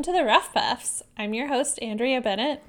Welcome to the Rough Puffs. I'm your host, Andrea Bennett.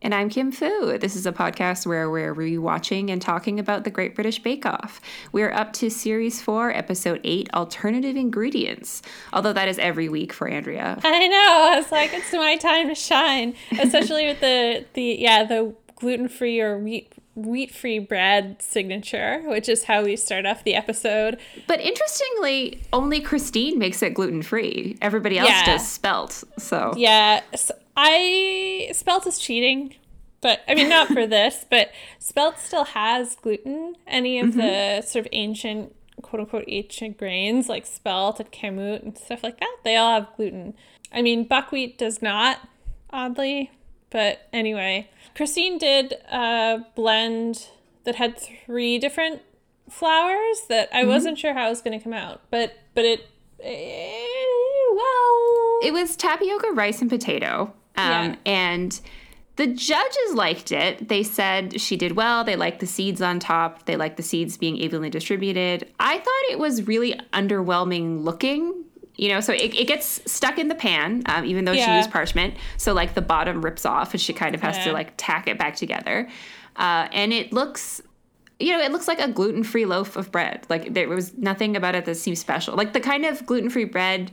And I'm Kim Fu. This is a podcast where we're rewatching and talking about the Great British Bake Off. We're up to Series 4, Episode 8 Alternative Ingredients. Although that is every week for Andrea. I know. I was like, it's my time to shine. Especially with the, the yeah, the gluten free or wheat wheat free bread signature, which is how we start off the episode. But interestingly, only Christine makes it gluten free. Everybody else yeah. does spelt. So yeah, so I spelt is cheating. But I mean, not for this, but spelt still has gluten. Any of mm-hmm. the sort of ancient, quote unquote, ancient grains like spelt and kamut and stuff like that, they all have gluten. I mean, buckwheat does not, oddly. But anyway, Christine did a blend that had three different flours that I mm-hmm. wasn't sure how it was going to come out, but but it, it eh, well, it was tapioca, rice, and potato, um, yeah. and. The judges liked it. They said she did well. They liked the seeds on top. They liked the seeds being evenly distributed. I thought it was really underwhelming looking you know so it, it gets stuck in the pan um, even though yeah. she used parchment. So like the bottom rips off and she kind of has yeah. to like tack it back together. Uh, and it looks you know it looks like a gluten-free loaf of bread. Like there was nothing about it that seemed special. Like the kind of gluten-free bread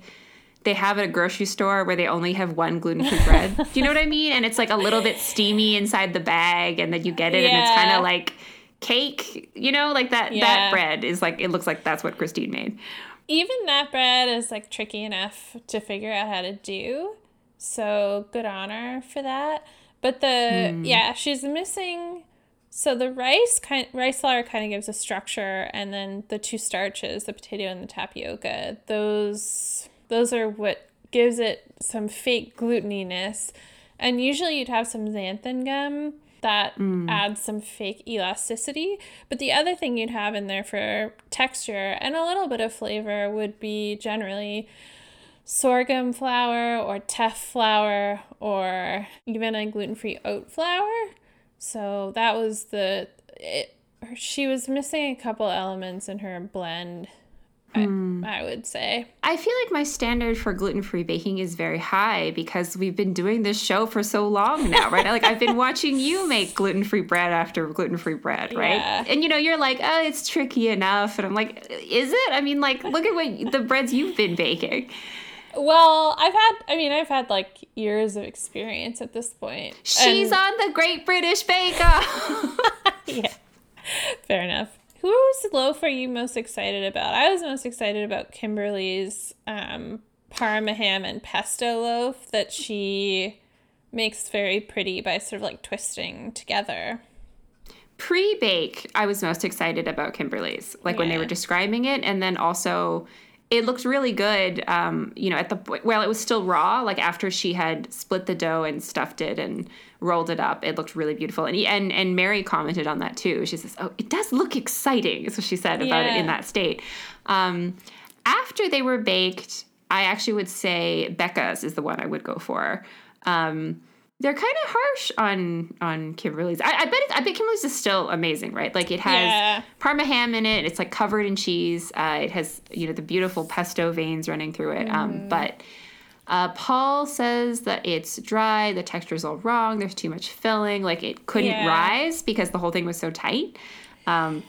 they have at a grocery store where they only have one gluten-free bread. Do you know what i mean? And it's like a little bit steamy inside the bag and then you get it yeah. and it's kind of like cake you know like that that bread is like it looks like that's what christine made even that bread is like tricky enough to figure out how to do. So good honor for that. But the mm. yeah, she's missing. So the rice kind rice flour kind of gives a structure, and then the two starches, the potato and the tapioca, those those are what gives it some fake gluteniness. And usually you'd have some xanthan gum that mm. adds some fake elasticity. But the other thing you'd have in there for texture and a little bit of flavor would be generally sorghum flour or teff flour or even a gluten-free oat flour. So that was the it, she was missing a couple elements in her blend Mm. I, would say. I feel like my standard for gluten free baking is very high because we've been doing this show for so long now, right? like I've been watching you make gluten free bread after gluten free bread, right? Yeah. And you know, you're like, oh, it's tricky enough. And I'm like, is it? I mean, like, look at what the breads you've been baking. Well, I've had, I mean, I've had like years of experience at this point. She's and... on the Great British Bake Off. yeah, fair enough. Whose loaf are you most excited about? I was most excited about Kimberly's um, Parma ham and pesto loaf that she makes very pretty by sort of like twisting together. Pre bake, I was most excited about Kimberly's, like yeah. when they were describing it, and then also it looked really good. Um, you know, at the well, it was still raw. Like after she had split the dough and stuffed it and rolled it up, it looked really beautiful. And and and Mary commented on that too. She says, "Oh, it does look exciting." Is what she said about yeah. it in that state. Um, after they were baked, I actually would say Becca's is the one I would go for. Um, they're kind of harsh on on Kimberly's. I, I bet it, I bet Kimberly's is still amazing, right? Like it has yeah. Parma ham in it. It's like covered in cheese. Uh, it has you know the beautiful pesto veins running through it. Um, mm. Um, but uh, Paul says that it's dry. The texture is all wrong. There's too much filling. Like it couldn't yeah. rise because the whole thing was so tight. Um,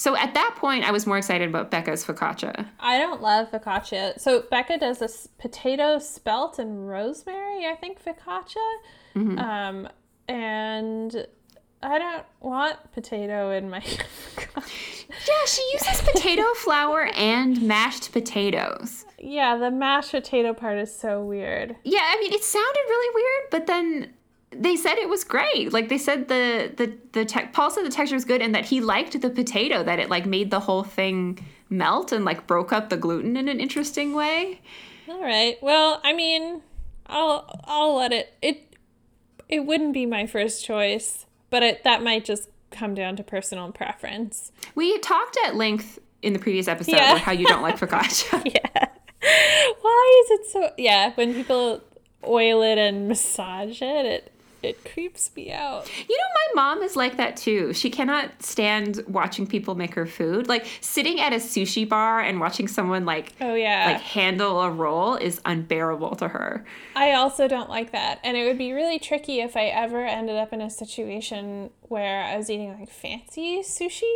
so at that point, I was more excited about Becca's focaccia. I don't love focaccia. So Becca does a potato spelt and rosemary, I think, focaccia. Mm-hmm. Um, and I don't want potato in my focaccia. Yeah, she uses potato flour and mashed potatoes. Yeah, the mashed potato part is so weird. Yeah, I mean, it sounded really weird, but then they said it was great. Like they said the the the tech Paul said the texture was good and that he liked the potato that it like made the whole thing melt and like broke up the gluten in an interesting way. All right. Well, I mean, I'll I'll let it it it wouldn't be my first choice, but it, that might just come down to personal preference. We talked at length in the previous episode yeah. about how you don't like focaccia. yeah. Why is it so yeah, when people oil it and massage it, it it creeps me out. You know, my mom is like that too. She cannot stand watching people make her food. Like sitting at a sushi bar and watching someone like oh yeah like handle a roll is unbearable to her. I also don't like that, and it would be really tricky if I ever ended up in a situation where I was eating like fancy sushi.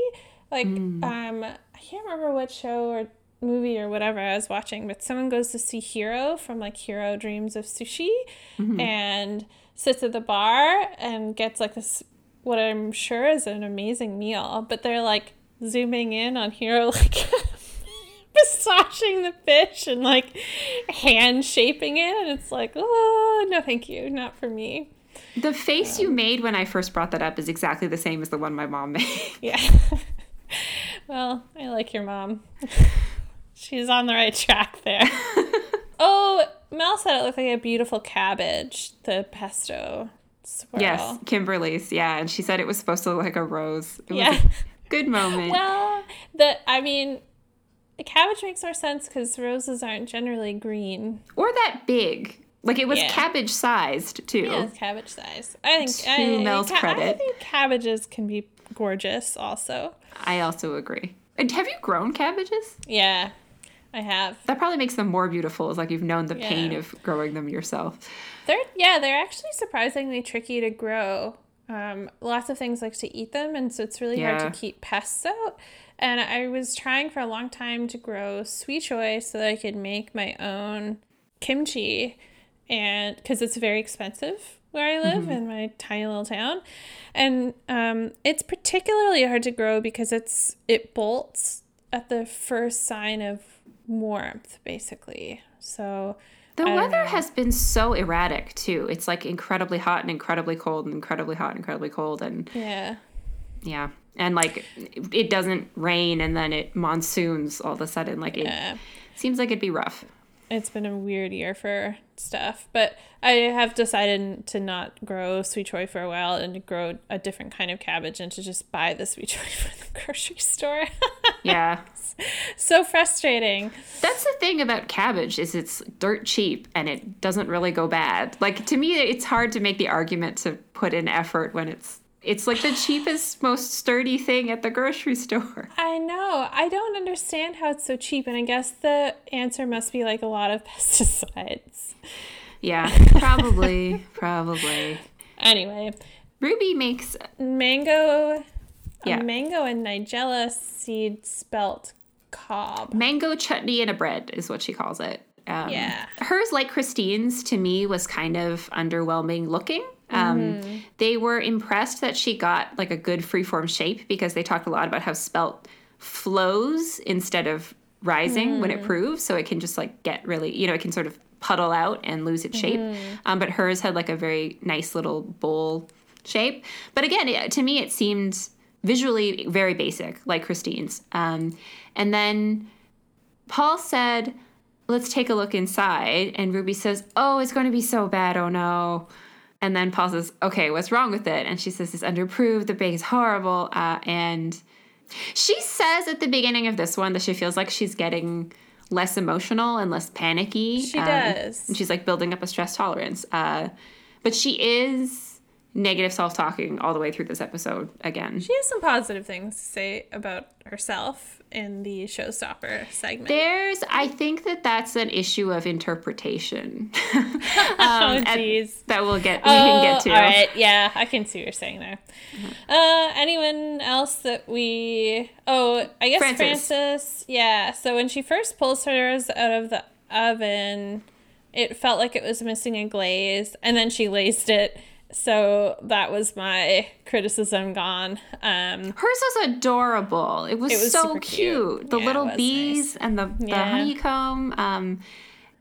Like mm. um, I can't remember what show or movie or whatever I was watching, but someone goes to see Jiro from like Jiro Dreams of Sushi mm-hmm. and sits at the bar and gets like this what I'm sure is an amazing meal, but they're like zooming in on Jiro like massaging the fish and like hand shaping it and it's like, oh no thank you, not for me. The face um, you made when I first brought that up is exactly the same as the one my mom made. Yeah. well, I like your mom. She's on the right track there. oh, Mel said it looked like a beautiful cabbage, the pesto swirl. Yes, Kimberly's. Yeah, and she said it was supposed to look like a rose. It yeah. good moment. well, the I mean, the cabbage makes more sense because roses aren't generally green or that big. Like it was yeah. cabbage sized too. Yeah, cabbage sized. I think to I, Mel's credit. I think cabbages can be gorgeous. Also, I also agree. And have you grown cabbages? Yeah, I have. That probably makes them more beautiful. It's like you've known the yeah. pain of growing them yourself. They're yeah, they're actually surprisingly tricky to grow. Um, lots of things like to eat them, and so it's really yeah. hard to keep pests out. And I was trying for a long time to grow sui choy so that I could make my own kimchi, and because it's very expensive where I live mm-hmm. in my tiny little town, and um, it's particularly hard to grow because it's it bolts at the first sign of warmth, basically. So the weather has been so erratic too. It's like incredibly hot and incredibly cold and incredibly hot and incredibly cold and yeah, yeah, and like it doesn't rain and then it monsoons all of a sudden. Like yeah. it seems like it'd be rough it's been a weird year for stuff, but I have decided to not grow sui choy for a while and to grow a different kind of cabbage and to just buy the sui choy from the grocery store. yeah. so frustrating. That's the thing about cabbage is it's dirt cheap and it doesn't really go bad. Like to me it's hard to make the argument to put in effort when it's it's like the cheapest, most sturdy thing at the grocery store. I know. I don't understand how it's so cheap, and I guess the answer must be like a lot of pesticides. Yeah, probably, probably. Anyway, Ruby makes mango, yeah. mango and nigella seed spelt cob. Mango chutney in a bread is what she calls it. Um, yeah. Hers, like Christine's, to me was kind of underwhelming looking. Um, mm-hmm. They were impressed that she got like a good freeform shape because they talked a lot about how spelt flows instead of rising mm-hmm. when it mm. proves. So it can just like get really, you know, it can sort of puddle out and lose its shape. Mm-hmm. Um, but hers had like a very nice little bowl shape. But again, it, to me, it seemed visually very basic, like Christine's. Um, and then Paul said, Let's take a look inside. And Ruby says, Oh, it's going to be so bad. Oh no. And then Paul says, okay, what's wrong with it? And she says, it's underproved. The bake is horrible. Uh, and she says at the beginning of this one that she feels like she's getting less emotional and less panicky. She um, does. And she's like building up a stress tolerance. Uh, but she is negative self talking all the way through this episode again. She has some positive things to say about herself in the showstopper segment. There's, I think that that's an issue of interpretation. um, oh, jeez. That we'll get, we oh, can get to. All right. Yeah, I can see what you're saying there. Mm-hmm. Uh, anyone else that we, oh, I guess Frances. Frances. Yeah. So when she first pulls hers out of the oven, it felt like it was missing a glaze, and then she laced it so that was my criticism gone. Um, Hers was adorable. It was, it was so cute. cute. The yeah, little bees nice. and the, the yeah. honeycomb. Um,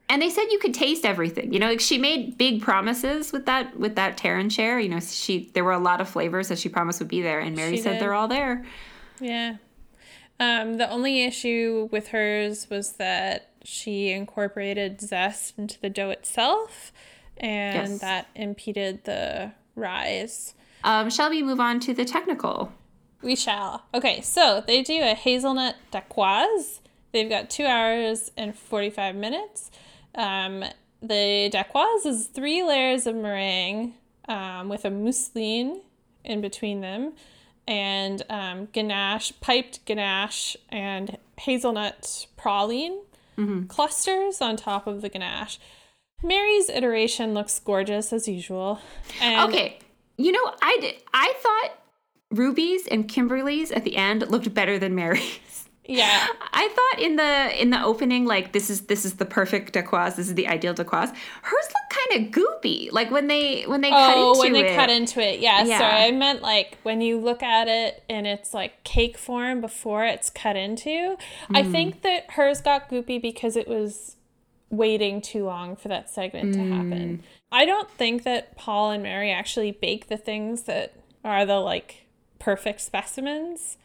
and they said you could taste everything. You know, like she made big promises with that with that Terran chair. You know, she there were a lot of flavors that she promised would be there, and Mary she said did. they're all there. Yeah. Um, the only issue with hers was that she incorporated zest into the dough itself and yes. that impeded the rise. Um, shall we move on to the technical? We shall. Okay, so they do a hazelnut dacquoise. They've got two hours and 45 minutes. Um, the dacquoise is three layers of meringue um, with a mousseline in between them, and um, ganache, piped ganache, and hazelnut praline mm-hmm. clusters on top of the ganache. Mary's iteration looks gorgeous as usual. And okay, you know, I did, I thought Ruby's and Kimberly's at the end looked better than Mary's. Yeah. I thought in the in the opening, like this is this is the perfect dacquoise, this is the ideal dacquoise. Hers look kind of goopy. Like when they when they oh, cut into when they it. cut into it. Yeah, yeah. Sorry, I meant like when you look at it in its like cake form before it's cut into. Mm. I think that hers got goopy because it was waiting too long for that segment mm. to happen. Mm. I don't think that Paul and Mary actually bake the things that are the like perfect specimens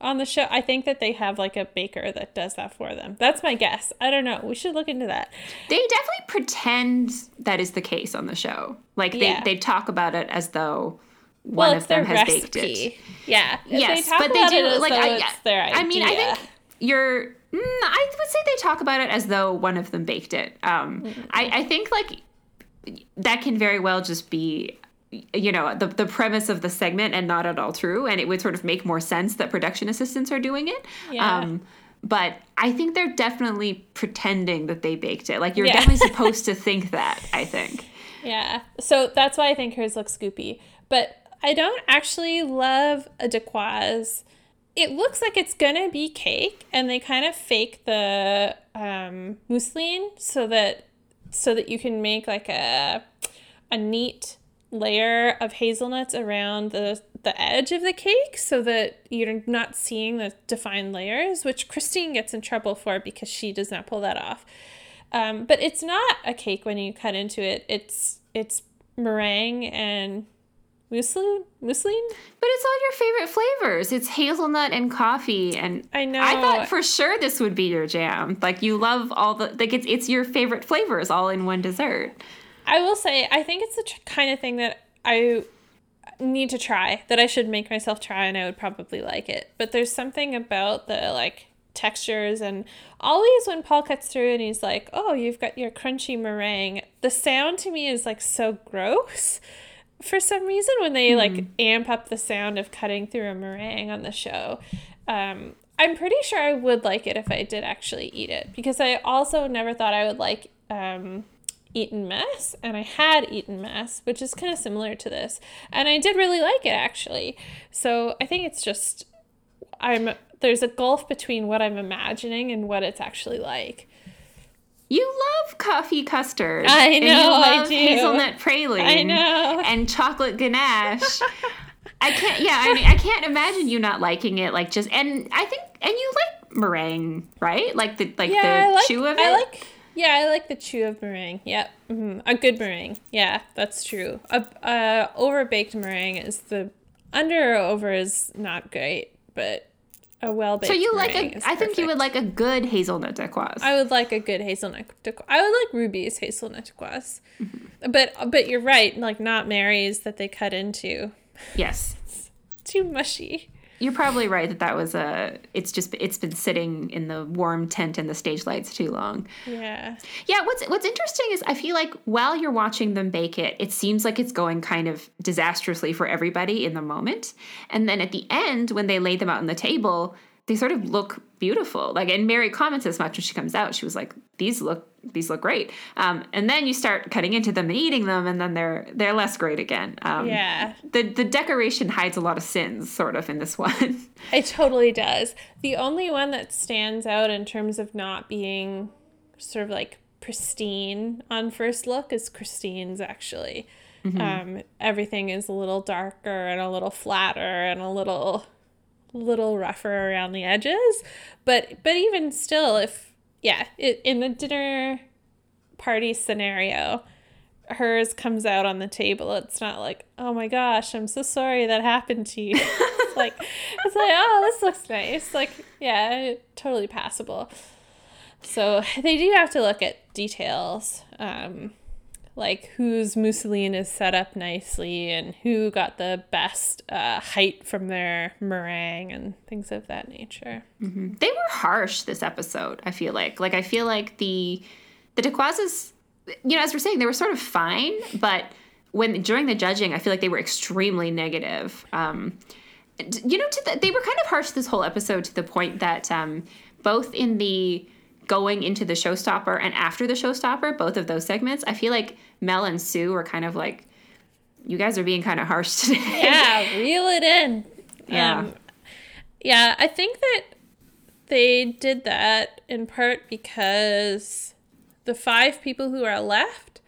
on the show. I think that they have like a baker that does that for them. That's my guess. I don't know. We should look into that. They definitely pretend that is the case on the show. Like they, yeah. they talk about it as though one well, of them has recipe. baked it. Yeah. Yes, they but they do like I, I mean, I think you're mm, I would say they talk about it as though one of them baked it. Um, mm-hmm. I, I think like that can very well just be you know the, the premise of the segment and not at all true and it would sort of make more sense that production assistants are doing it yeah. Um, but i think they're definitely pretending that they baked it like you're yeah. definitely supposed to think that i think yeah so that's why i think hers looks scoopy but i don't actually love a dacquoise it looks like it's gonna be cake and they kind of fake the um, mousseline so that so that you can make like a a neat layer of hazelnuts around the the edge of the cake so that you're not seeing the defined layers, which Christine gets in trouble for because she does not pull that off. Um, but it's not a cake when you cut into it. It's it's meringue and mousseline. Mousseline. But it's all your favorite flavors. It's hazelnut and coffee, and I know. I thought for sure this would be your jam. Like you love all the like it's it's your favorite flavors all in one dessert. I will say, I think it's the tr- kind of thing that I need to try, that I should make myself try, and I would probably like it. But there's something about the like textures and always when Paul cuts through and he's like, "Oh, you've got your crunchy meringue." The sound to me is like so gross for some reason when they mm. like hmm. amp up the sound of cutting through a meringue on the show. Um, I'm pretty sure I would like it if I did actually eat it because I also never thought I would like um, Eton Mess, and I had Eton Mess, which is kind of similar to this, and I did really like it actually. So I think it's just I'm there's a gulf between what I'm imagining and what it's actually like. You love coffee custard. I know. And you love I do. hazelnut praline. I know. And chocolate ganache. I can't. Yeah, I mean, I can't imagine you not liking it. Like just, and I think, and you like meringue, right? Like the like yeah, the like, chew of it. I like yeah, I like the chew of meringue. Yep. Mm-hmm. A good meringue. Yeah, that's true. A uh, over baked meringue is the under or over is not great, but a well baked. So you like a? I think you would like a good hazelnut dacquoise. I would like a good hazelnut dacquoise. I would like Ruby's hazelnut dacquoise, mm-hmm. but but you're right. Like not Mary's that they cut into. Yes. too mushy you're probably right that that was a it's just it's been sitting in the warm tent and the stage lights too long yeah yeah what's what's interesting is i feel like while you're watching them bake it it seems like it's going kind of disastrously for everybody in the moment and then at the end when they lay them out on the table they sort of look beautiful. Like, and Mary comments as much when she comes out. She was like, "These look, these look great." Um, and then you start cutting into them and eating them, and then they're they're less great again. Um, yeah. The the decoration hides a lot of sins, sort of, in this one. it totally does. The only one that stands out in terms of not being sort of like pristine on first look is Christine's actually. Mm-hmm. Um, everything is a little darker and a little flatter and a little little rougher around the edges but but even still if yeah it, in the dinner party scenario hers comes out on the table. It's not like oh my gosh i'm so sorry that happened to you. It's like it's like oh this looks nice. Like yeah totally passable. So they do have to look at details um like whose mousseline is set up nicely and who got the best uh, height from their meringue and things of that nature. Mm-hmm. They were harsh this episode. I feel like, like I feel like the the Dacquoises, you know, as we're saying, they were sort of fine, but when during the judging, I feel like they were extremely negative. Um, you know, the, they were kind of harsh this whole episode to the point that um, both in the going into the showstopper and after the showstopper, both of those segments, I feel like Mel and Sue were kind of like, you guys are being kind of harsh today. Yeah, reel it in. Yeah. Um, yeah, I think that they did that in part because the five people who are left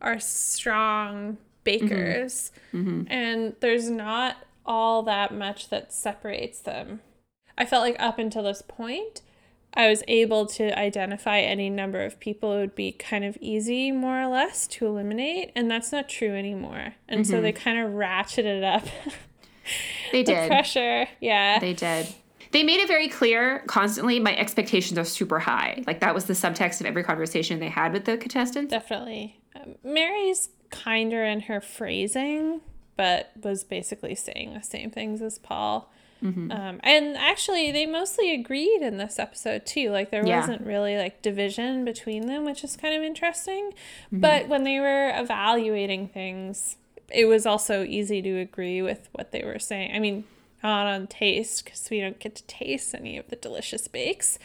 are strong bakers, Mm-hmm. and there's not all that much that separates them. I felt like up until this point, I was able to identify any number of people it would be kind of easy, more or less, to eliminate, and that's not true anymore. And so they kind of ratcheted it up. They the did. pressure, yeah. They did. They made it very clear constantly my expectations are super high. Like that was the subtext of every conversation they had with the contestants. Definitely. Um, Mary's kinder in her phrasing, but was basically saying the same things as Paul. Mm-hmm. Um, and actually, they mostly agreed in this episode too. Like there Yeah. wasn't really like division between them, which is kind of interesting. Mm-hmm. But when they were evaluating things, it was also easy to agree with what they were saying. I mean, not on taste because we don't get to taste any of the delicious bakes.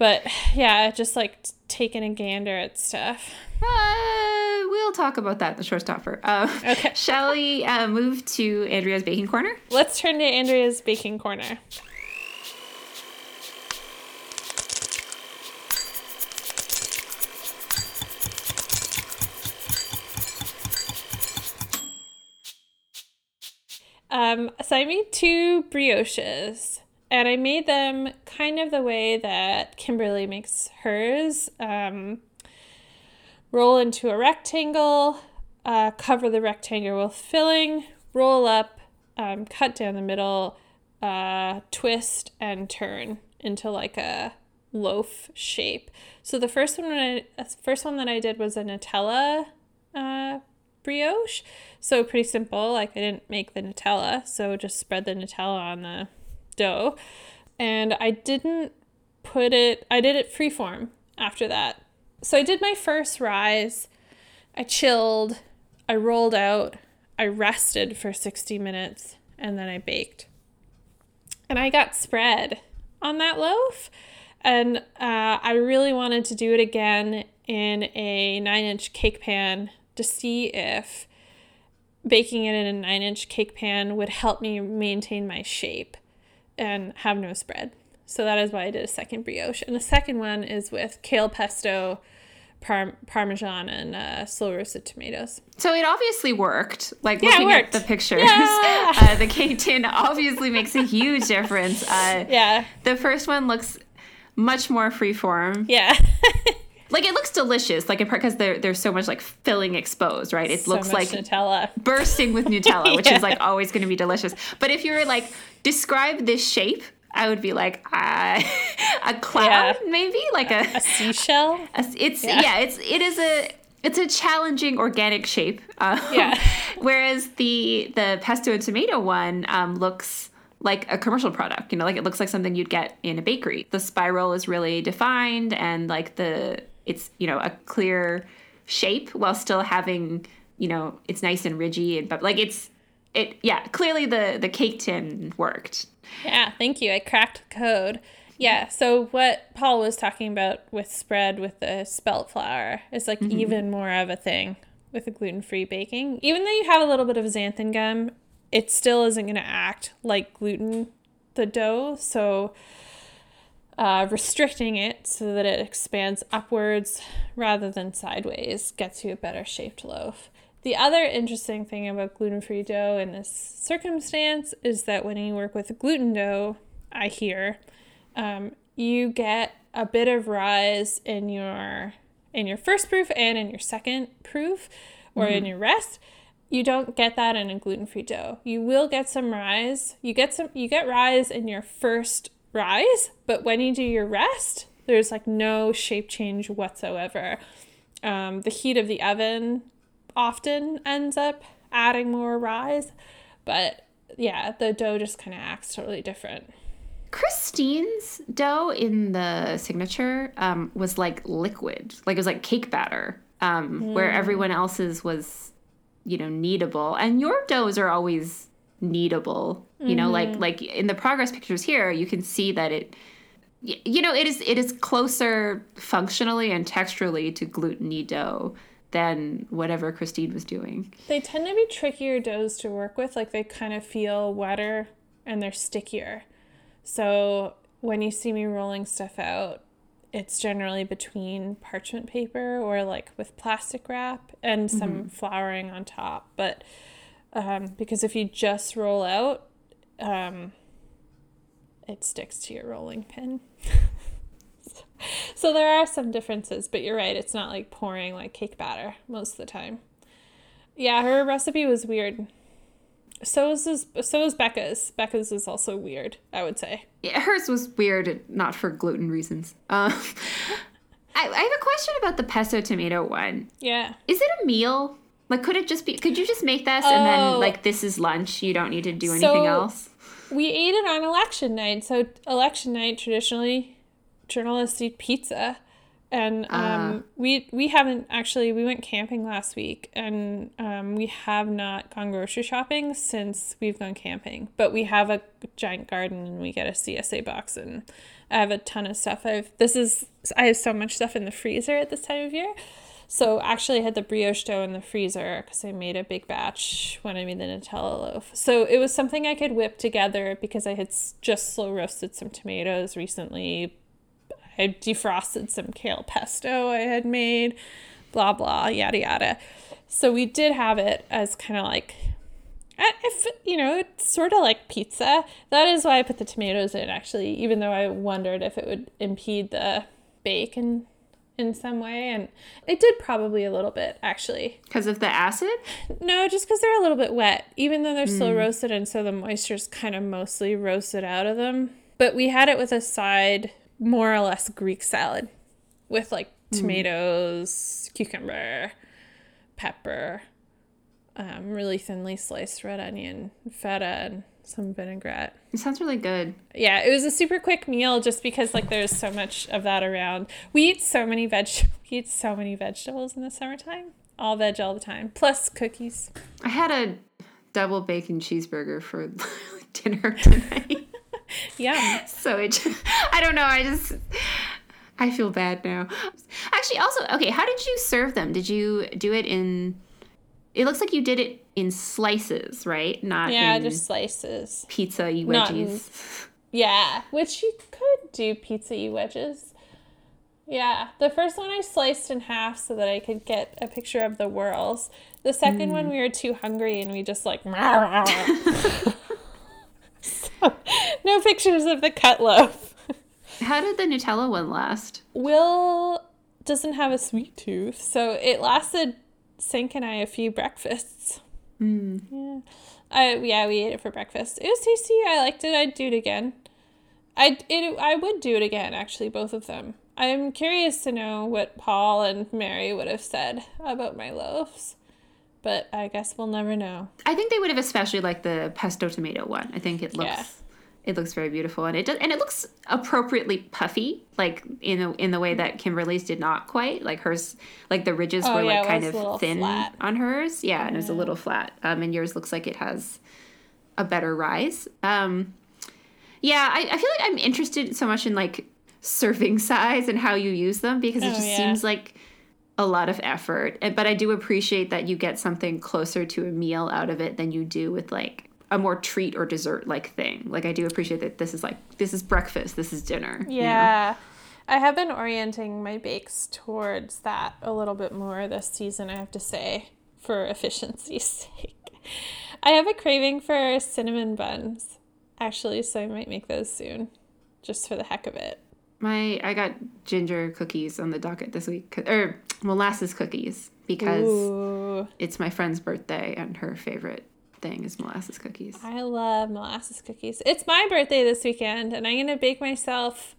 But yeah, just like taking a gander at stuff. Uh, we'll talk about that in the showstopper. Uh, Okay. Shall we uh, move to Andrea's baking corner? Let's turn to Andrea's baking corner. Um, so I made two brioches, and I made them kind of the way that Kimberly makes hers. Um, roll into a rectangle, uh, cover the rectangle with filling, roll up, um, cut down the middle, uh, twist, and turn into like a loaf shape. So the first one, I, uh, first one that I did was a Nutella uh, brioche. So pretty simple. Like I didn't make the Nutella, so just spread the Nutella on the dough, and I didn't put it. I did it freeform after that. So I did my first rise. I chilled. I rolled out. I rested for 60 minutes and then I baked. And I got spread on that loaf. And uh, I really wanted to do it again in a nine inch cake pan to see if baking it in a nine inch cake pan would help me maintain my shape and have no spread. So that is why I did a second brioche. And the second one is with kale pesto, par- parmesan, and uh, slow roasted tomatoes. So it obviously worked. Like Yeah, looking at the pictures, Yeah. uh, the cake tin obviously makes a huge difference. Uh, Yeah, The first one looks much more freeform. yeah. Like it looks delicious. Like because there, there's so much like filling exposed, right? It so looks like Nutella. bursting with Nutella, which is like always going to be delicious. But if you were like describe this shape, I would be like uh, a cloud, maybe like a, A seashell. a- it's yeah. it's it is a it's a challenging organic shape. Uh, Yeah. whereas the the pesto and tomato one um, looks like a commercial product. You know, like it looks like something you'd get in a bakery. The spiral is really defined, and like the it's you know a clear shape while still having you know it's nice and ridgy and but like it's it yeah clearly the the cake tin worked. Yeah, thank you. I cracked the code. Yeah, so what Paul was talking about with spread with the spelt flour is like mm-hmm. even more of a thing with a gluten free baking. Even though you have a little bit of xanthan gum, it still isn't going to act like gluten, the dough. So uh, restricting it so that it expands upwards rather than sideways gets you a better shaped loaf. The other interesting thing about gluten free dough in this circumstance is that when you work with gluten dough, I hear, um, you get a bit of rise in your in your first proof and in your second proof or in your rest. You don't get that in a gluten-free dough. You will get some rise. You get some you get rise in your first rise but when you do your rest there's like no shape change whatsoever. Um, the heat of the oven often ends up adding more rise but yeah the dough just kind of acts totally different. Christine's dough in the signature um, was like liquid, like it was like cake batter, um, where everyone else's was you know, kneadable. And your doughs are always kneadable. You know, like Mm-hmm. like in the progress pictures here, you can see that it you know, it is it is closer functionally and texturally to gluten dough than whatever Christine was doing. They tend to be trickier doughs to work with. Like they kind of feel wetter and they're stickier. So when you see me rolling stuff out, it's generally between parchment paper or like with plastic wrap and some flouring on top. But um, because if you just roll out, um, it sticks to your rolling pin. so there are some differences, but you're right. It's not like pouring like cake batter most of the time. Yeah, her recipe was weird. So is this, so is Becca's. Becca's is also weird, I would say. Yeah, hers was weird, not for gluten reasons. Um, I, I have a question about the pesto tomato one. Yeah. Is it a meal? Like, could it just be? Could you just make this and Oh. then like this is lunch? You don't need to do anything So- else. We ate it on election night. So election night traditionally journalists eat pizza. And um, we we haven't actually we went camping last week and um, we have not gone grocery shopping since we've gone camping. But we have a giant garden and we get a CSA box and I have a ton of stuff. I've this is I have so much stuff in the freezer at this time of year. So actually, I had the brioche dough in the freezer because I made a big batch when I made the Nutella loaf. So it was something I could whip together because I had just slow roasted some tomatoes recently. I defrosted some kale pesto I had made, blah blah yada yada. So we did have it as kind of like, if you know, it's sort of like pizza. That is why I put the tomatoes in actually, even though I wondered if it would impede the bake in in some way, and it did probably a little bit actually. Because of the acid? No, just because they're a little bit wet, even though they're slow roasted, and so the moisture's kind of mostly roasted out of them. But we had it with a side, more or less Greek salad, with like tomatoes, cucumber, pepper, um, really thinly sliced red onion, feta, and some vinaigrette. It sounds really good. Yeah, it was a super quick meal just because like there's so much of that around. We eat so many veg we eat so many vegetables in the summertime. All veg all the time. Plus cookies. I had a double bacon cheeseburger for dinner tonight. Yeah. so it just, I don't know, I just I feel bad now. Actually, also, okay, how did you serve them? Did you do it in it looks like you did it in slices, right? Not Yeah, in just slices. pizza wedgies. In- Yeah, which you could do pizza wedges. Yeah, the first one I sliced in half so that I could get a picture of the whirls. The second one mm. we were too hungry and we just like So, no pictures of the cut loaf. How did the Nutella one last? Will doesn't have a sweet tooth, so it lasted Sink and I a few breakfasts. Hmm. Yeah, I yeah we ate it for breakfast. It was tasty. I liked it. I'd do it again. I it I would do it again. Actually, both of them. I'm curious to know what Paul and Mary would have said about my loaves, but I guess we'll never know. I think they would have especially liked the pesto tomato one. I think it looks Yeah. It looks very beautiful and it does and it looks appropriately puffy, like in a, in the way that Kimberly's did not quite. Like hers like the ridges Oh, were yeah, like kind was a little of thin flat. on hers. Yeah, and it was a little flat. Um and yours looks like it has a better rise. Um yeah, I, I feel like I'm interested so much in like serving size and how you use them because it Oh, just yeah. seems like a lot of effort. But I do appreciate that you get something closer to a meal out of it than you do with like a more treat or dessert like thing. Like I do appreciate that this is like this is breakfast, this is dinner. you know? Yeah. I have been orienting my bakes towards that a little bit more this season, I have to say, for efficiency's sake. I have a craving for cinnamon buns, actually, so I might make those soon, just for the heck of it. My I got ginger cookies on the docket this week or er, molasses cookies because Ooh, it's my friend's birthday and her favorite thing is molasses cookies. I love molasses cookies. It's my birthday this weekend, and I'm going to bake myself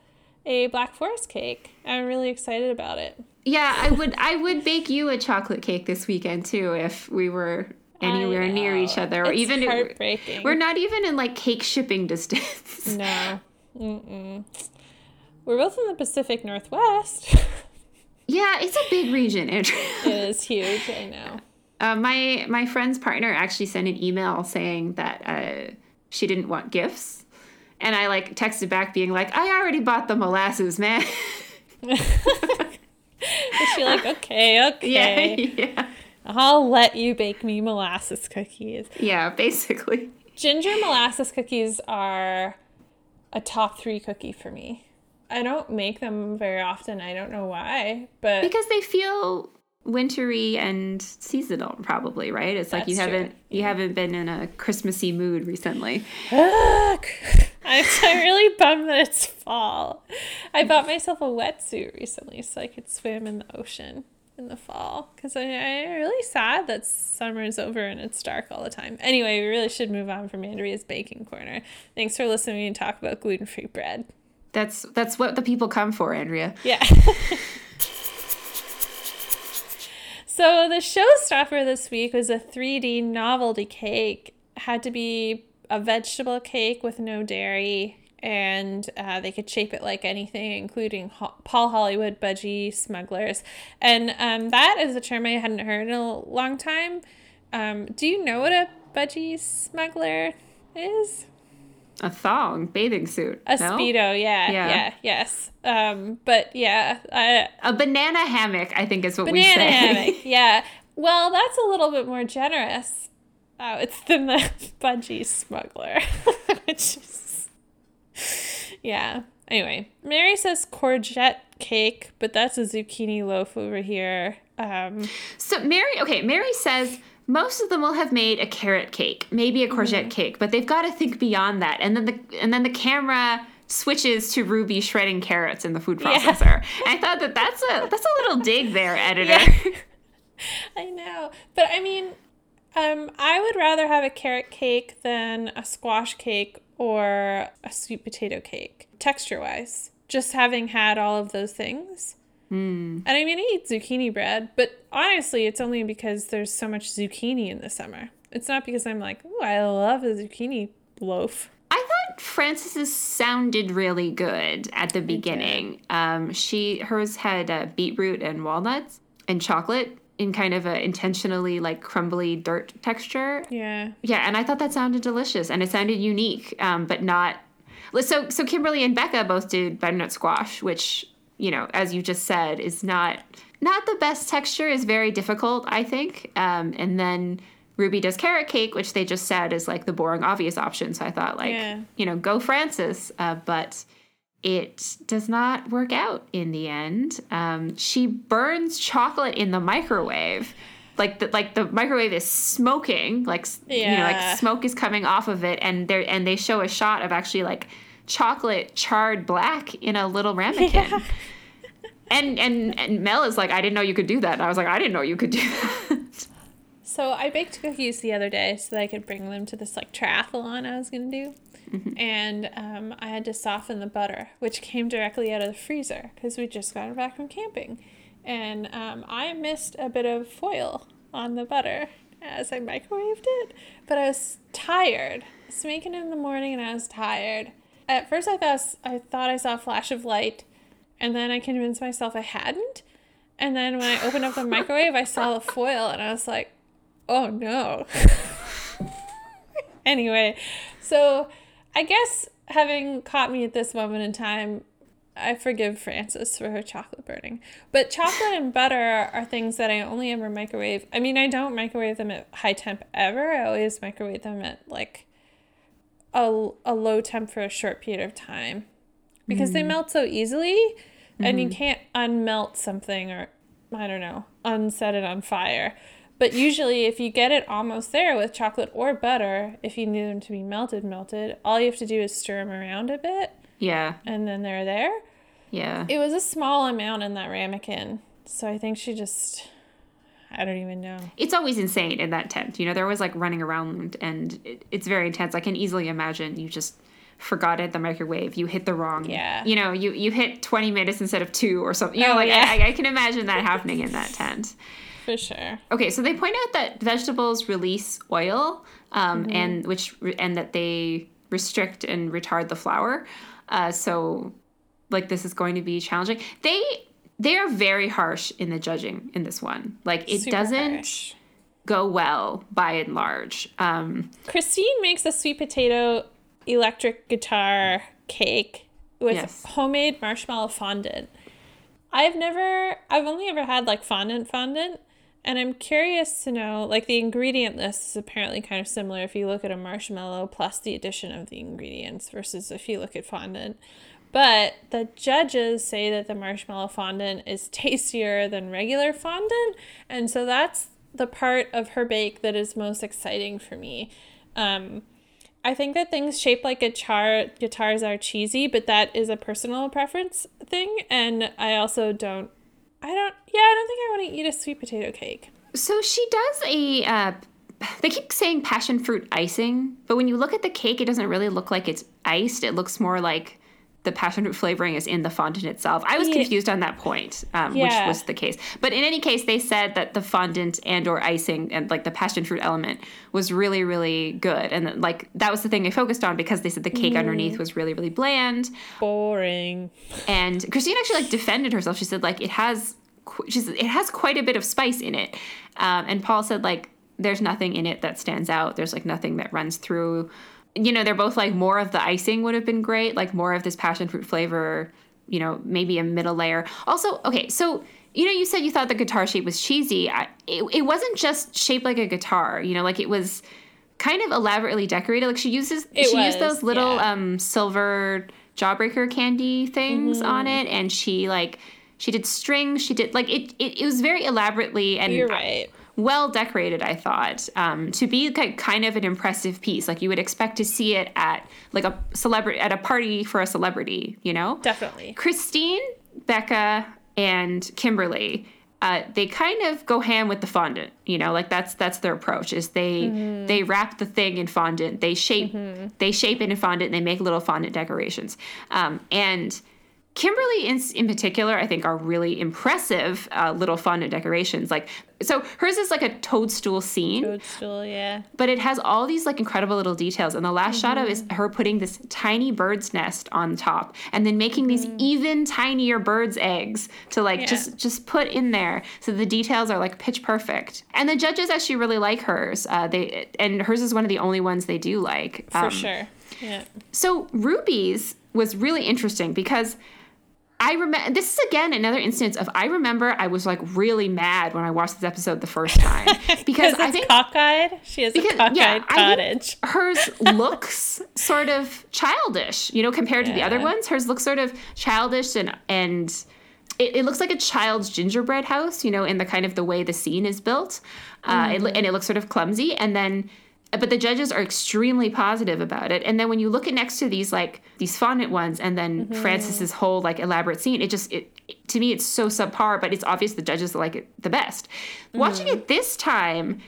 a Black Forest cake. I'm really excited about it. Yeah, I would I would bake you a chocolate cake this weekend too if we were anywhere near each other or It's even if- heartbreaking. we're not even in like cake shipping distance. No. Mm-mm. We're both in the Pacific Northwest. Yeah, it's a big region, Andrea. it is huge, I know. Uh, my my friend's partner actually sent an email saying that uh, she didn't want gifts, and I like texted back being like, "I already bought the molasses, man." Is she like, okay, okay. yeah, yeah, I'll let you bake me molasses cookies. yeah, basically. Ginger molasses cookies are a top three cookie for me. I don't make them very often. I don't know why, but Because they feel wintry and seasonal, probably, right? It's like you true. haven't you haven't been in a Christmassy mood recently. Ugh. I'm, I'm really bummed that it's fall. I bought myself a wetsuit recently so I could swim in the ocean in the fall because I'm really sad that summer's over and it's dark all the time. Anyway, we really should move on from Andrea's baking corner. Thanks for listening and talk about gluten free bread. That's that's what the people come for, Andrea. Yeah. so the showstopper this week was a 3D novelty cake. Had to be a vegetable cake with no dairy, and uh, they could shape it like anything, including Ho- Paul Hollywood budgie smugglers. And um, that is a term I hadn't heard in a long time. Um, do you know what a budgie smuggler is? A thong bathing suit. A no? speedo, yeah, Yeah. yeah, yes. Um, but yeah, I, A banana hammock, I think is what we say. banana hammock. Yeah. Well, that's a little bit more generous. Oh, it's than the budgie smuggler, which is yeah. Anyway, Mary says courgette cake, but that's a zucchini loaf over here. Um, So Mary, okay, Mary says most of them will have made a carrot cake, maybe a courgette cake, but they've got to think beyond that. And then the and then the camera switches to Ruby shredding carrots in the food Yeah. processor. I thought that that's a that's a little dig there, editor. Yeah. I know, but I mean, um, I would rather have a carrot cake than a squash cake or a sweet potato cake, texture wise. Just having had all of those things. And I mean, I eat zucchini bread, but honestly, it's only because there's so much zucchini in the summer. It's not because I'm like, oh, I love a zucchini loaf. I thought Frances's sounded really good at the beginning. Um, she hers had uh, beetroot and walnuts and chocolate in kind of a intentionally like crumbly dirt texture. Yeah. Yeah, and I thought that sounded delicious and it sounded unique, um, but not. So so Kimberly and Becca both did butternut squash, which you know, as you just said, is not not the best texture. is very difficult, I think. Um, and then Ruby does carrot cake, which they just said is like the boring, obvious option. So I thought, like, Yeah. you know, go Frances. Uh, but it does not work out in the end. Um, she burns chocolate in the microwave. Like the like the microwave is smoking, like s- you know, like smoke is coming off of it, and they and they show a shot of actually like chocolate charred black in a little ramekin. And, and and Mel is like, I didn't know you could do that. And I was like, I didn't know you could do that. So I baked cookies the other day so that I could bring them to this like triathlon I was gonna do, and um, I had to soften the butter, which came directly out of the freezer because we just got back from camping, and um, I missed a bit of foil on the butter as I microwaved it, but I was tired. I was making it in the morning and I was tired. At first, I thought I thought I saw a flash of light, and then I convinced myself I hadn't. And then when I opened up the microwave, I saw the foil and I was like, oh no. anyway, so I guess having caught me at this moment in time, I forgive Frances for her chocolate burning. But chocolate and butter are things that I only ever microwave. I mean, I don't microwave them at high temp ever. I always microwave them at like a, a low temp for a short period of time because they hmm. melt so easily and you hmm. can't unmelt something or I don't know, unset it on fire. But usually if you get it almost there with chocolate or butter, if you need them to be melted, melted, all you have to do is stir them around a bit yeah, and then they're there. yeah. It was a small amount in that ramekin. So I think she just I don't even know. It's always insane in that tent. You know, they're always like running around and it, it's very intense. I can easily imagine you just forgot it the microwave. You hit the wrong. Yeah. You know, you, you hit 20 minutes instead of two or something. You know, Oh, like yeah. I, I can imagine that happening in that tent. For sure. Okay, so they point out that vegetables release oil, um, Mm-hmm. and which and that they restrict and retard the flour. Uh, so, like this is going to be challenging. They they are very harsh in the judging in this one. Like it Super doesn't harsh. go well by and large. Um, Christine makes a sweet potato electric guitar cake with Yes. homemade marshmallow fondant. I've never, I've only ever had like fondant fondant, and I'm curious to know, like the ingredient list is apparently kind of similar if you look at a marshmallow plus the addition of the ingredients versus if you look at fondant. But the judges say that the marshmallow fondant is tastier than regular fondant, and so that's the part of her bake that is most exciting for me. Um, I think that things shaped like guitar guitars are cheesy, but that is a personal preference thing, and I also don't. I don't. Yeah, I don't think I want to eat a sweet potato cake. so she does a. Uh, they keep saying passion fruit icing, but when you look at the cake, it doesn't really look like it's iced. It looks more like the passion fruit flavoring is in the fondant itself. I was Yeah. confused on that point, um, Yeah. which was the case. But in any case, they said that the fondant and or icing and like the passion fruit element was really, really good, and like that was the thing they focused on because they said the cake underneath was really, really bland. Boring. And Christine actually like defended herself. She said like it has, qu- she said it has quite a bit of spice in it. Um, and Paul said like there's nothing in it that stands out. There's like nothing that runs through. You know, they're both like more of the icing would have been great, like more of this passion fruit flavor. You know, maybe a middle layer. Also, okay, so you know, you said you thought the guitar shape was cheesy. I, it, it wasn't just shaped like a guitar. You know, like it was kind of elaborately decorated. Like she uses It she used those little yeah. um silver jawbreaker candy things Mm-hmm. on it and she like she did strings she did like it it, it was very elaborately and You're right. Well decorated i thought um, to be ki- kind of an impressive piece like you would expect to see it at like a celebrity at a party for a celebrity you know Definitely. Christine, Beca, and Kimberley, uh, they kind of go ham with the fondant. You know, like that's that's their approach. Is they they wrap the thing in fondant. They shape they shape it in fondant. and They make little fondant decorations. Um, and Kimberley, in, in particular, I think are really impressive uh, little fondant decorations. Like so, hers is like a toadstool scene Toadstool, yeah. but it has all these like incredible little details and the last shot of is her putting this tiny bird's nest on top and then making these even tinier bird's eggs to like Yeah. just just put in there so the details are like pitch perfect and the judges actually really like hers uh, they and hers is one of the only ones they do like For Um, sure. Yeah. so Ruby's was really interesting because I remember this is again another instance of I remember I was like really mad when I watched this episode the first time because I think cockeyed. She has because, a cockeyed yeah, cottage. hers looks sort of childish, you know, compared to the other ones. Hers looks sort of childish and and it, it looks like a child's gingerbread house, you know, in the kind of the way the scene is built, uh, it, and it looks sort of clumsy. And then, but the judges are extremely positive about it. And then when you look at next to these like these fondant ones, and then mm-hmm. Frances's whole like elaborate scene, it just it, it- to me it's so subpar. But it's obvious the judges like it the best. Mm-hmm. Watching it this time.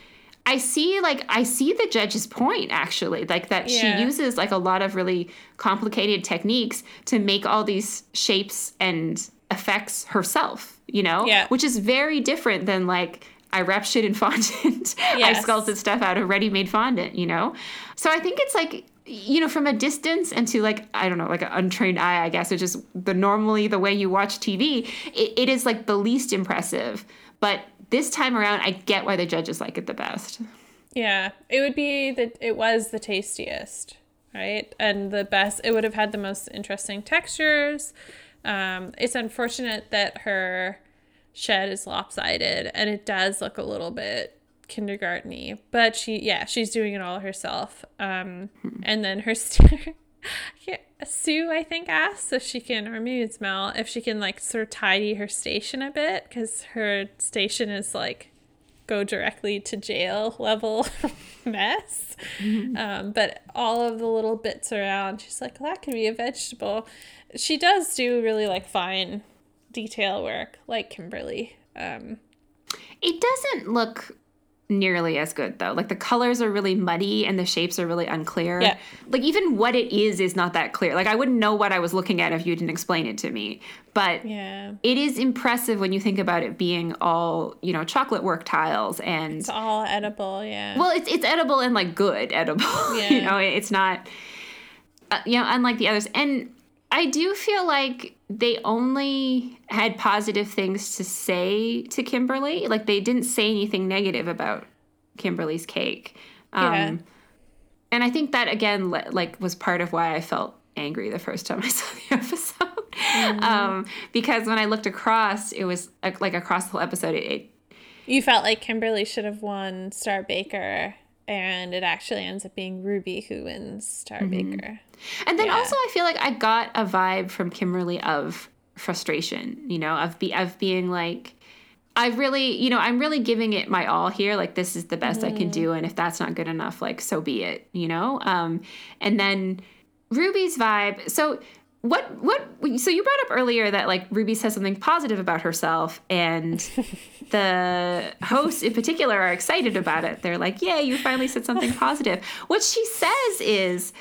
I see like I see the judge's point actually like that Yeah. she uses like a lot of really complicated techniques to make all these shapes and effects herself, you know? Yeah. Which is very different than like I wrap shit in fondant. I sculpted stuff out of ready-made fondant, you know? So I think it's like you know, from a distance and to like I don't know, like an untrained eye, I guess, which is the normally the way you watch TV, it, it is like the least impressive. But this time around, I get why the judges like it the best. Yeah, it would be that it was the tastiest, right? And the best. It would have had the most interesting textures. Um, it's unfortunate that her shed is lopsided, and it does look a little bit kindergarteny. But she, yeah, she's doing it all herself. Um, and then her. St- yeah, Sue, I think, asked if she can, or maybe it's Mel, if she can like sort of tidy her station a bit because her station is like go directly to jail level mess. Um, but all of the little bits around, she's like, well, that could be a vegetable. She does do really like fine detail work, like Kimberley. Um, It doesn't look nearly as good though. Like the colors are really muddy and the shapes are really unclear. Yeah. Like even what it is is not that clear. Like I wouldn't know what I was looking at if you didn't explain it to me. But yeah, it is impressive when you think about it being all, you know, chocolate work tiles and it's all edible. Yeah. well, it's it's edible and like good edible. Yeah. you know, it's not uh, you know, unlike the others. And I do feel like they only had positive things to say to Kimberley. Like they didn't say anything negative about Kimberley's cake. Um, yeah. And I think that again, like, was part of why I felt angry the first time I saw the episode. Mm-hmm. Um, because when I looked across, it was like across the whole episode, it, it you felt like Kimberley should have won Star Baker, and it actually ends up being Ruby who wins Star mm-hmm. Baker. And then yeah. also, I feel like I got a vibe from Kimberley of frustration, you know, of be of being like, I really, you know, I'm really giving it my all here. Like this is the best mm. I can mm-hmm. do, and if that's not good enough, like so be it, you know. Um, and then Ruby's vibe. So what what so you brought up earlier that like ruby says something positive about herself and the hosts in particular are excited about it. They're like yeah you finally said something positive. What she says is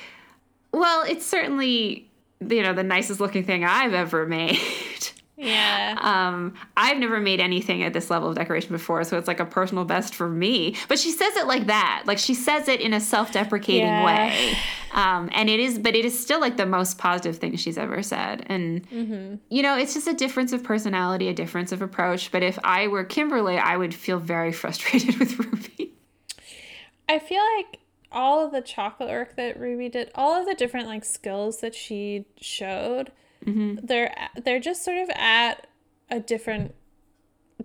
well it's certainly you know the nicest looking thing i've ever made Yeah. Um, I've never made anything at this level of decoration before, so it's like a personal best for me. But she says it like that. Like she says it in a self-deprecating yeah. way. Um, and it is, but it is still like the most positive thing she's ever said. And mm-hmm. you know, it's just a difference of personality, a difference of approach. But if I were Kimberley, I would feel very frustrated with Ruby. I feel like all of the chocolate work that Ruby did, all of the different like skills that she showed Mm-hmm. They're they're just sort of at a different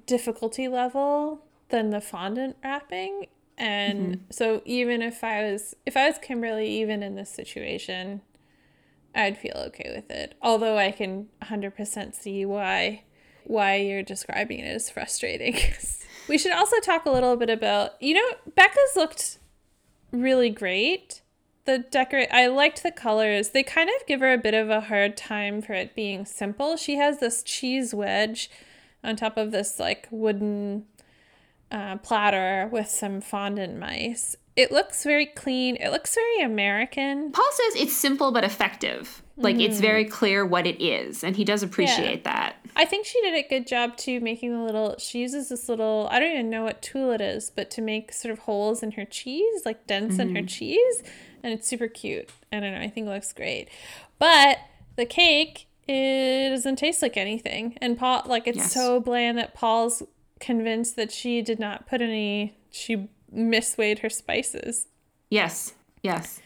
difficulty level than the fondant wrapping. And mm-hmm. so even if I was if I was Kimberley even in this situation, I'd feel okay with it. Although I can 100% see why why you're describing it as frustrating. we should also talk a little bit about, you know, Beca's looked really great the decorate I liked the colors. They kind of give her a bit of a hard time for it being simple. She has this cheese wedge on top of this like wooden uh, platter with some fondant mice. It looks very clean. It looks very American. Paul says it's simple but effective. Like mm. it's very mm. clear what it is, and he does appreciate yeah. that. I think she did a good job too, making the little. She uses this little. I don't even know what tool it is, but to make sort of holes in her cheese, like dents mm-hmm. in her mm-hmm. cheese and it's super cute. I don't know. I think it looks great, but the cake it doesn't taste like anything, and Paul like it's yes. so bland that Paul's convinced that she did not put any. She misweighed her spices. Yes. Yes.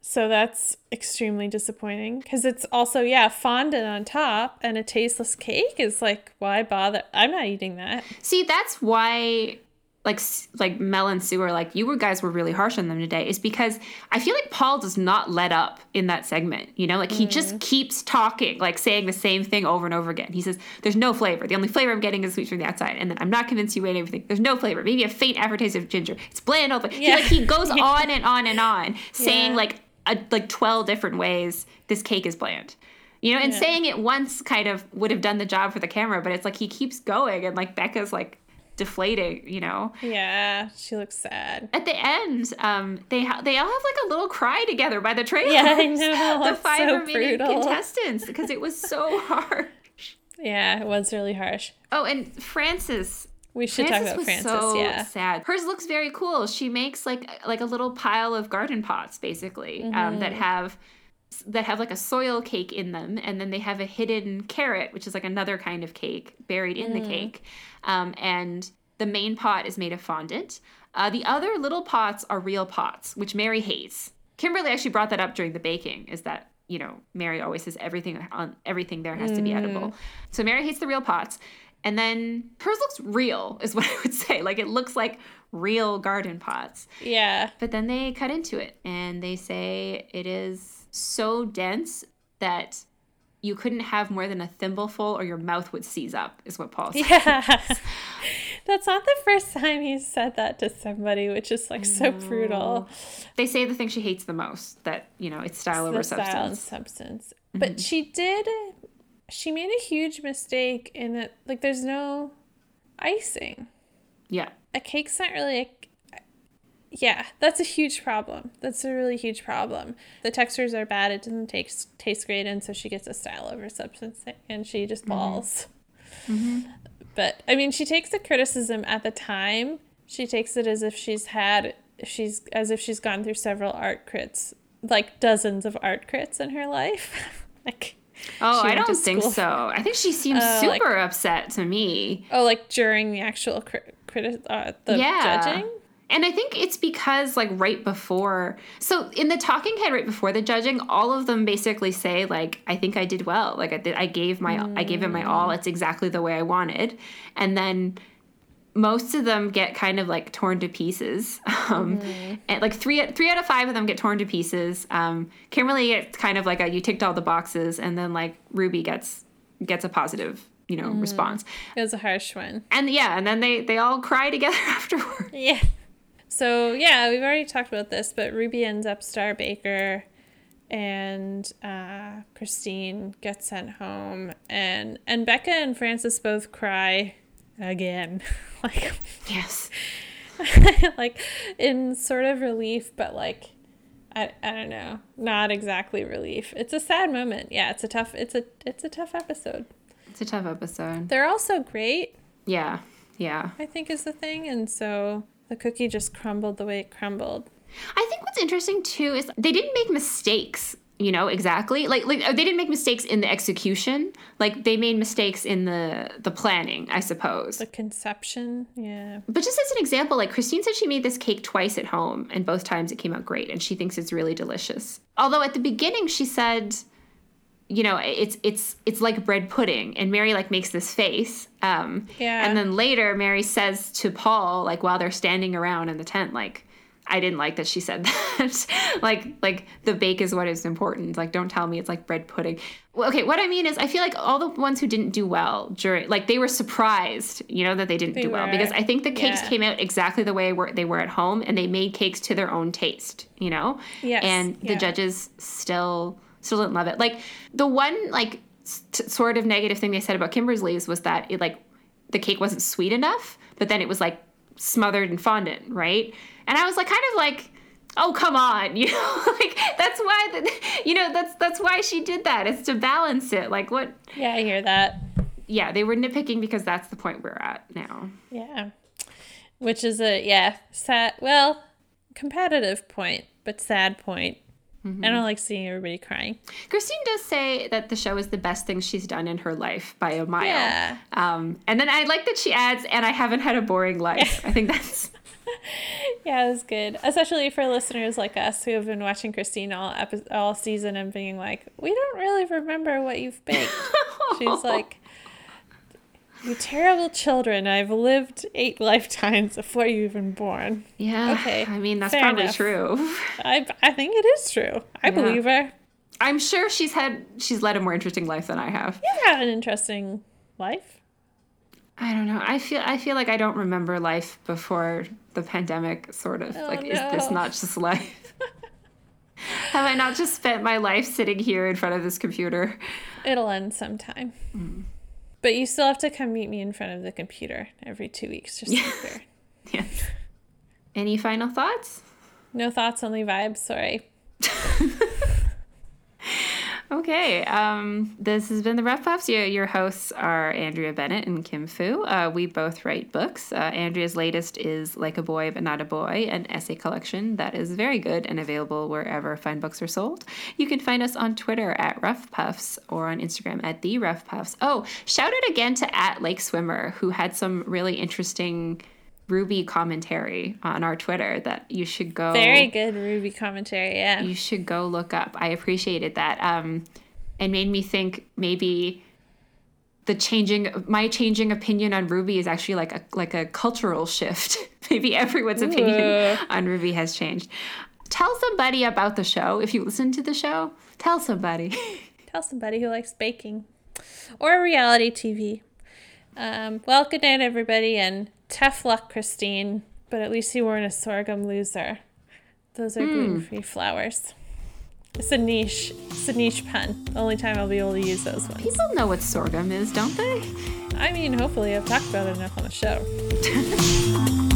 So that's extremely disappointing because it's also, yeah, fondant on top and a tasteless cake is like, why bother? I'm not eating that. See, that's why like like Mel and Sue are like you were guys were really harsh on them today is because I feel like Paul does not let up in that segment. You know, like he mm. just keeps talking, like saying the same thing over and over again. He says, "There's no flavor. The only flavor I'm getting is sweet from the outside." And then I'm not convinced you ate everything. There's no flavor. Maybe a faint aftertaste of ginger. It's bland. All yeah. he, like he goes on and on and on, saying yeah. like a, like twelve different ways this cake is bland. You know, and yeah. saying it once kind of would have done the job for the camera, but it's like he keeps going, and like Beca's like deflating, you know. Yeah, she looks sad. At the end, um, they ha- they all have like a little cry together by the trailer. Yeah, I know. the five so remaining brutal. contestants because it was so harsh. Yeah, it was really harsh. Oh, and Frances. We should Frances talk about Frances. So yeah, sad. Hers looks very cool. She makes like like a little pile of garden pots, basically, mm-hmm. um, that mm-hmm. have that have like a soil cake in them, and then they have a hidden carrot, which is like another kind of cake buried in mm. the cake. Um, and the main pot is made of fondant. Uh, the other little pots are real pots, which Mary hates. Kimberley actually brought that up during the baking. Is that you know Mary always says everything on everything there has mm. to be edible. Mm. So Mary hates the real pots. And then hers looks real, is what I would say. Like it looks like real garden pots. Yeah. But then they cut into it and they say it is so dense that you couldn't have more than a thimbleful or your mouth would seize up, is what Paul says. Yeah. That's not the first time he's said that to somebody, which is like so brutal. They say the thing she hates the most that, you know, it's style it's over substance. Style and substance. Mm-hmm. But she did, she made a huge mistake in that, like, there's no icing. Yeah. A cake's not really a yeah, that's a huge problem. That's a really huge problem. The textures are bad. It doesn't taste taste great, and so she gets a style over substance, and she just mm-hmm. balls. Mm-hmm. But I mean, she takes the criticism at the time. She takes it as if she's had she's as if she's gone through several art crits, like dozens of art crits in her life. like, oh, I don't think so. I think she seems uh, super like, upset to me. Oh, like during the actual crit, crit uh, the yeah. judging. And I think it's because, like, right before, so in the talking head right before the judging, all of them basically say, like, I think I did well. Like, I, did, I gave my, mm. I gave it my all. It's exactly the way I wanted. And then most of them get kind of like torn to pieces. Um, mm-hmm. And like three, three out of five of them get torn to pieces. Um, Kimberley gets kind of like a, you ticked all the boxes, and then like Ruby gets gets a positive you know mm. response. It was a harsh one. And yeah, and then they they all cry together afterward. Yeah. So yeah, we've already talked about this, but Ruby ends up Star Baker, and uh, Christine gets sent home, and and Beca and Frances both cry again, like yes, like in sort of relief, but like. I, I don't know. Not exactly relief. It's a sad moment. Yeah it's a tough it's a it's a tough episode. It's a tough episode. They're also great. Yeah yeah. I think is the thing. And so the cookie just crumbled the way it crumbled. I think what's interesting too is they didn't make mistakes you know exactly. Like like they didn't make mistakes in the execution. Like they made mistakes in the the planning i suppose. The conception yeah. But just as an example like christine said she made this cake twice at home and both times it came out great and she thinks it's really delicious. Although at the beginning she said you know it's it's it's like bread pudding and mary like makes this face um yeah and then later mary says to paul like while they're standing around in the tent like i didn't like that she said that like like the bake is what is important like don't tell me it's like bread pudding well, okay what i mean is i feel like all the ones who didn't do well during like they were surprised you know that they didn't they do were. well because i think the cakes yeah. came out exactly the way they were at home and they made cakes to their own taste you know yes. and the yeah. judges still still didn't love it. Like the one like t- sort of negative thing they said about Kimberley's was that it like the cake wasn't sweet enough, but then it was like smothered in fondant, right? And I was like kind of like oh come on you know? Like that's why the, you know that's that's why she did that it's to balance it. Like what yeah i hear that. Yeah they were nitpicking because that's the point we're at now. Yeah. Which is a yeah sad well competitive point but sad point Mm-hmm. I don't like seeing everybody crying. Christine does say that the show is the best thing she's done in her life by a mile. Yeah. Um, and then I like that she adds, and I haven't had a boring life. I think that's. yeah, it was good, especially for listeners like us who have been watching Christine all epi- all season and being like, we don't really remember what you've baked. She's like, you terrible children. I've lived eight lifetimes before you even born. Yeah. Okay. I mean, that's probably enough. true. I, I think it is true. I yeah. believe her. I'm sure she's had she's led a more interesting life than I have. You've had an interesting life. I don't know. I feel I feel like I don't remember life before the pandemic sort of. Oh, like no. is this not just life? have I not just spent my life sitting here in front of this computer? It'll end sometime. Mm. But you still have to come meet me in front of the computer every two weeks, just yeah. there. yeah. Any final thoughts? No thoughts, only vibes. Sorry. Okay, um, this has been the Rough Puffs. Your, your hosts are Andrea Bennett and Kim Fu. Uh, we both write books. Uh, Andrea's latest is Like a Boy But Not a Boy, an essay collection that is very good and available wherever fine books are sold. You can find us on Twitter at Rough Puffs or on Instagram at The Rough Puffs. Oh, shout out again to at Lake Swimmer, who had some really interesting Ruby commentary on our Twitter that you should go. Very good Ruby commentary, yeah. You should go look up. I appreciated that. Um, and made me think maybe the changing my changing opinion on Ruby is actually like a like a cultural shift. maybe everyone's Ooh. opinion on Ruby has changed. Tell somebody about the show if you listen to the show. Tell somebody. Tell somebody who likes baking or reality TV. Um, well, good night, everybody, and tough luck, Christine. But at least you weren't a sorghum loser. Those are mm. gluten free flours. It's a niche. It's a niche pun. The only time I'll be able to use those ones. People know what sorghum is, don't they? I mean, hopefully I've talked about it enough on the show.